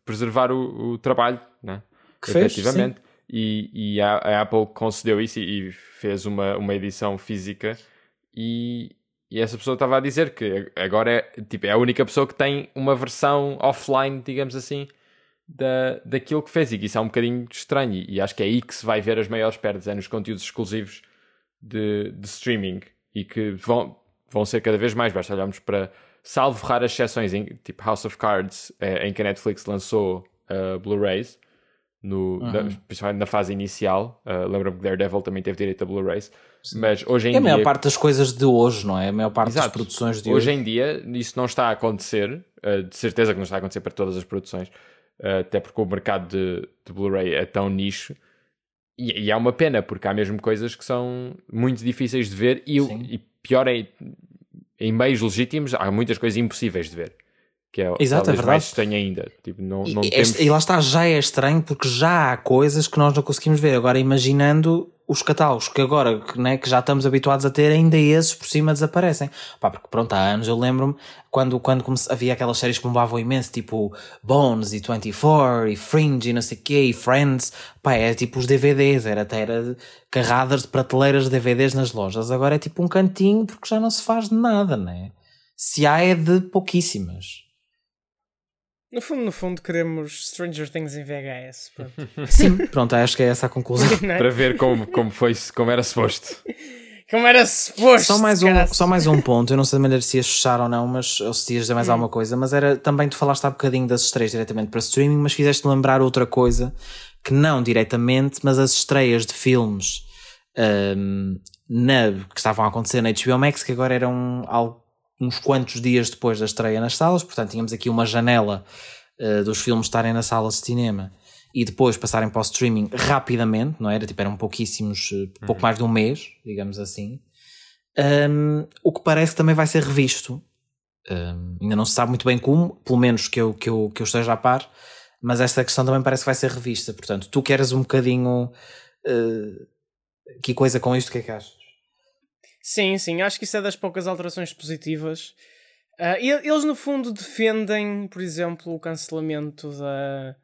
preservar o, o trabalho, né? Que fez, efetivamente. Sim. E, e a, a, Apple concedeu isso e, e, fez uma, uma edição física e, e essa pessoa estava a dizer que agora é, tipo, é a única pessoa que tem uma versão offline, digamos assim, da, daquilo que fez. E isso é um bocadinho estranho. E acho que é aí que se vai ver as maiores perdas, é nos conteúdos exclusivos de, de streaming. E que vão, vão ser cada vez mais, basta olharmos para salvo raras exceções, em, tipo House of Cards, é, em que a Netflix lançou uh, Blu-rays, no, uhum. na, principalmente na fase inicial. Uh, Lembro-me que Daredevil também teve direito a Blu-rays, mas hoje em é dia. a maior parte das coisas de hoje, não é? A maior parte Exato. das produções de hoje. Hoje em dia, isso não está a acontecer, uh, de certeza que não está a acontecer para todas as produções, até porque o mercado de, de Blu-ray é tão nicho. E, e é uma pena, porque há mesmo coisas que são muito difíceis de ver e, e pior é em meios legítimos há muitas coisas impossíveis de ver. Que é, Exato, é verdade. mais estranho ainda. Tipo, não, não e, temos... e lá está, já é estranho porque já há coisas que nós não conseguimos ver. Agora, imaginando os catálogos que agora né, que já estamos habituados a ter, ainda esses por cima desaparecem. Pá, porque pronto, há anos eu lembro-me quando, quando havia aquelas séries que bombavam imenso, tipo Bones e 24 e Fringe e não sei o quê, e Friends. Pá, é tipo os DVDs, era até era carradas de prateleiras de DVDs nas lojas. Agora é tipo um cantinho porque já não se faz de nada, né? Se há é de pouquíssimas. No fundo, no fundo, queremos Stranger Things em VHS. Pronto. [laughs] Sim, pronto, acho que é essa a conclusão. [laughs] É? Para ver como, como, foi, como era suposto. Como era suposto. Só mais, um, só mais um ponto, eu não sei de maneira se ias fechar ou não, mas, ou se ias dizer mais hum. alguma coisa, mas era também tu falaste há bocadinho das estreias diretamente para streaming, mas fizeste-me lembrar outra coisa que não diretamente, mas as estreias de filmes um, na, que estavam a acontecer na HBO Max, que agora eram algo uns quantos dias depois da estreia nas salas, portanto tínhamos aqui uma janela uh, dos filmes estarem na sala de cinema e depois passarem para o streaming rapidamente, não era? Tipo, eram pouquíssimos, uh, pouco uhum. mais de um mês, digamos assim. Um, o que parece que também vai ser revisto. Um, ainda não se sabe muito bem como, pelo menos que eu, que, eu, que eu esteja a par, mas esta questão também parece que vai ser revista. Portanto, tu queres um bocadinho uh, que coisa com isto, o que é que achas? Sim, sim, acho que isso é das poucas alterações positivas. Uh, eles, no fundo, defendem, por exemplo, o cancelamento da,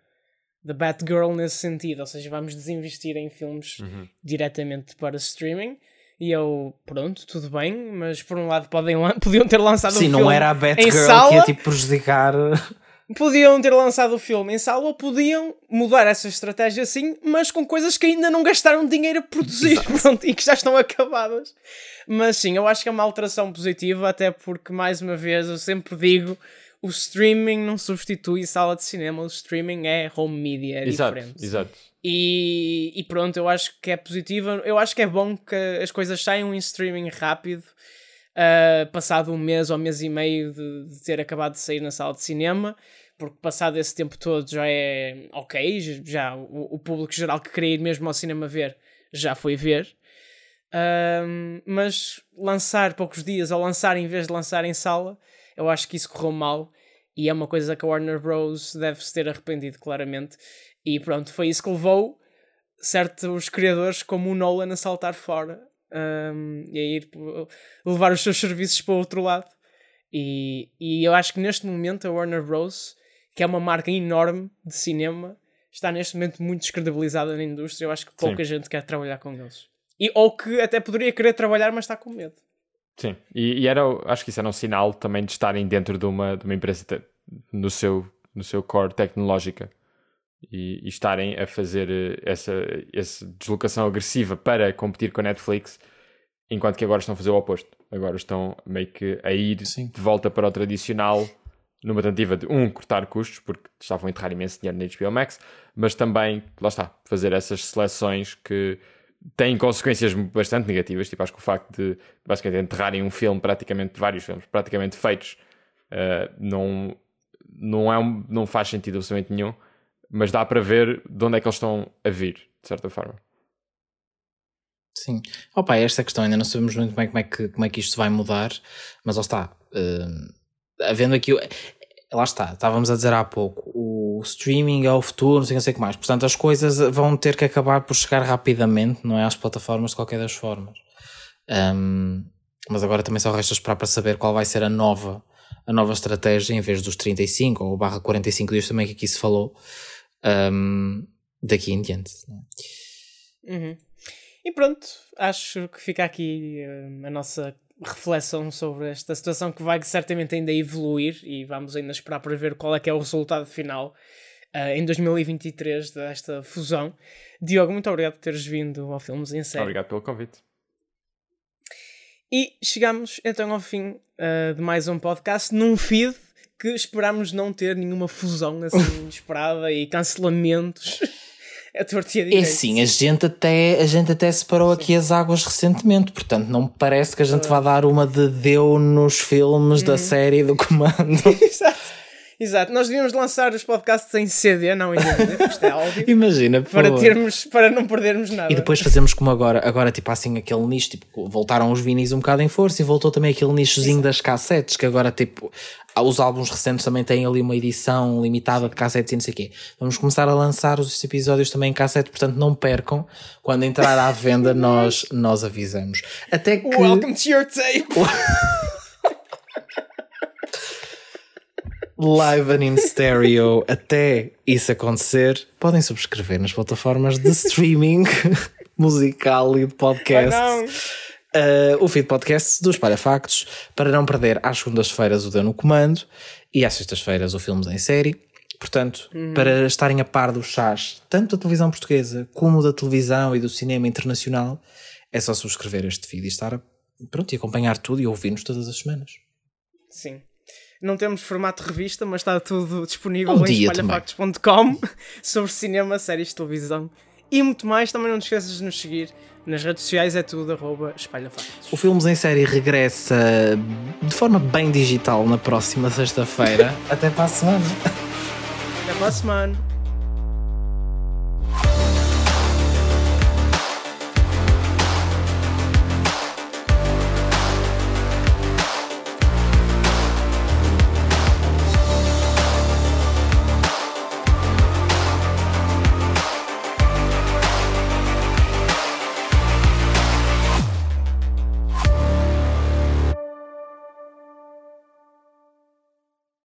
da Batgirl nesse sentido, ou seja, vamos desinvestir em filmes uhum. diretamente para streaming. E eu, pronto, tudo bem, mas por um lado podem, [laughs] podiam ter lançado Sim, um não era a Batgirl que ia tipo prejudicar podiam ter lançado o filme em sala ou podiam mudar essa estratégia assim, mas com coisas que ainda não gastaram dinheiro a produzir [laughs] pronto, e que já estão acabadas. Mas sim, eu acho que é uma alteração positiva, até porque, mais uma vez, eu sempre digo. O streaming não substitui sala de cinema, o streaming é home media, é exato, diferente. Exato. E, e pronto, eu acho que é positivo. Eu acho que é bom que as coisas saiam em streaming rápido uh, passado um mês ou um mês e meio de, de, ter acabado de sair na sala de cinema, porque passado esse tempo todo já é ok, já o, o público geral que queria ir mesmo ao cinema ver já foi ver. Uh, mas lançar poucos dias ou lançar em vez de lançar em sala, eu acho que isso correu mal e é uma coisa que a Warner Bros. deve-se ter arrependido claramente. E pronto, foi isso que levou certos criadores como o Nolan a saltar fora um, e a ir levar os seus serviços para o outro lado. E, e eu acho que neste momento a Warner Bros., que é uma marca enorme de cinema, está neste momento muito descredibilizada na indústria. Eu acho que pouca Sim. gente quer trabalhar com eles. E, ou que até poderia querer trabalhar, mas está com medo. Sim, e, e era, acho que isso era um sinal também de estarem dentro de uma, de uma empresa no, seu, no seu core tecnológica e, e, estarem a fazer eh, essa, essa deslocação agressiva para competir com a Netflix, enquanto que agora estão a fazer o oposto. Agora estão meio que a ir Sim. de volta para o tradicional, numa tentativa de, um, cortar custos, porque estavam a enterrar imenso dinheiro na HBO Max, mas também, lá está, fazer essas seleções que têm consequências bastante negativas. Tipo, acho que o facto de basicamente enterrarem um filme, praticamente vários filmes, praticamente feitos, uh, não, não, é um, não faz sentido absolutamente nenhum mas dá para ver de onde é que eles estão a vir, de certa forma. Sim. Opa, esta questão ainda não sabemos muito bem como é que, como é que isto vai mudar, mas lá está. Uh, havendo aqui. Lá está, estávamos a dizer há pouco, o streaming é o futuro, não sei, não sei o que mais. Portanto, as coisas vão ter que acabar por chegar rapidamente, não é? Às plataformas de qualquer das formas. Um, mas agora também só resta esperar para saber qual vai ser a nova, a nova estratégia, em vez dos 35 ou barra 45 dias também que aqui se falou um, daqui em diante. É? Uhum. E pronto, acho que fica aqui uh, a nossa reflexão sobre esta situação que vai certamente ainda evoluir e vamos ainda esperar para ver qual é que é o resultado final uh, em 2023 desta fusão. Diogo, muito obrigado por teres vindo ao Filmes em Série. Obrigado pelo convite. E chegamos então ao fim uh, de mais um podcast num feed que esperámos não ter nenhuma fusão assim [laughs] inesperada e cancelamentos. É tortia É sim, a gente até, a gente até separou sim. aqui as águas recentemente, portanto não parece que a gente vá dar uma de deu nos filmes da uhum. série do [laughs] comando. Exato. Exato, nós devíamos lançar os podcasts em CD, não em DVD, [laughs] isto é áudio. Imagina, para termos, para não perdermos nada. E depois fazemos como agora, agora tipo assim aquele nicho, tipo, voltaram os vinis um bocado em força e voltou também aquele nichozinho Exato. das cassetes, que agora tipo, os álbuns recentes também têm ali uma edição limitada de cassetes e não sei o quê. Vamos começar a lançar os episódios também em cassete, portanto não percam. Quando entrar à venda, [laughs] nós, nós avisamos. Até que. Welcome to your tape! [laughs] live and in stereo até isso acontecer, podem subscrever nas plataformas de streaming [laughs] musical e de podcast. Uh, o feed podcast dos Palhafactos para não perder às segundas-feiras o Deu no Comando e às sextas-feiras o Filmes em Série. Portanto, uhum. para estarem a par dos chás, tanto da televisão portuguesa como da televisão e do cinema internacional, é só subscrever este feed e estar pronto, e acompanhar tudo e ouvir-nos todas as semanas. Sim. Não temos formato de revista, mas está tudo disponível um em espalhafactos.com [laughs] sobre cinema, séries de televisão e muito mais. Também não te esqueças de nos seguir nas redes sociais, é tudo arroba espalhafactos. O Filmes em Série regressa de forma bem digital na próxima sexta-feira. [laughs] Até para a semana. Até para a semana.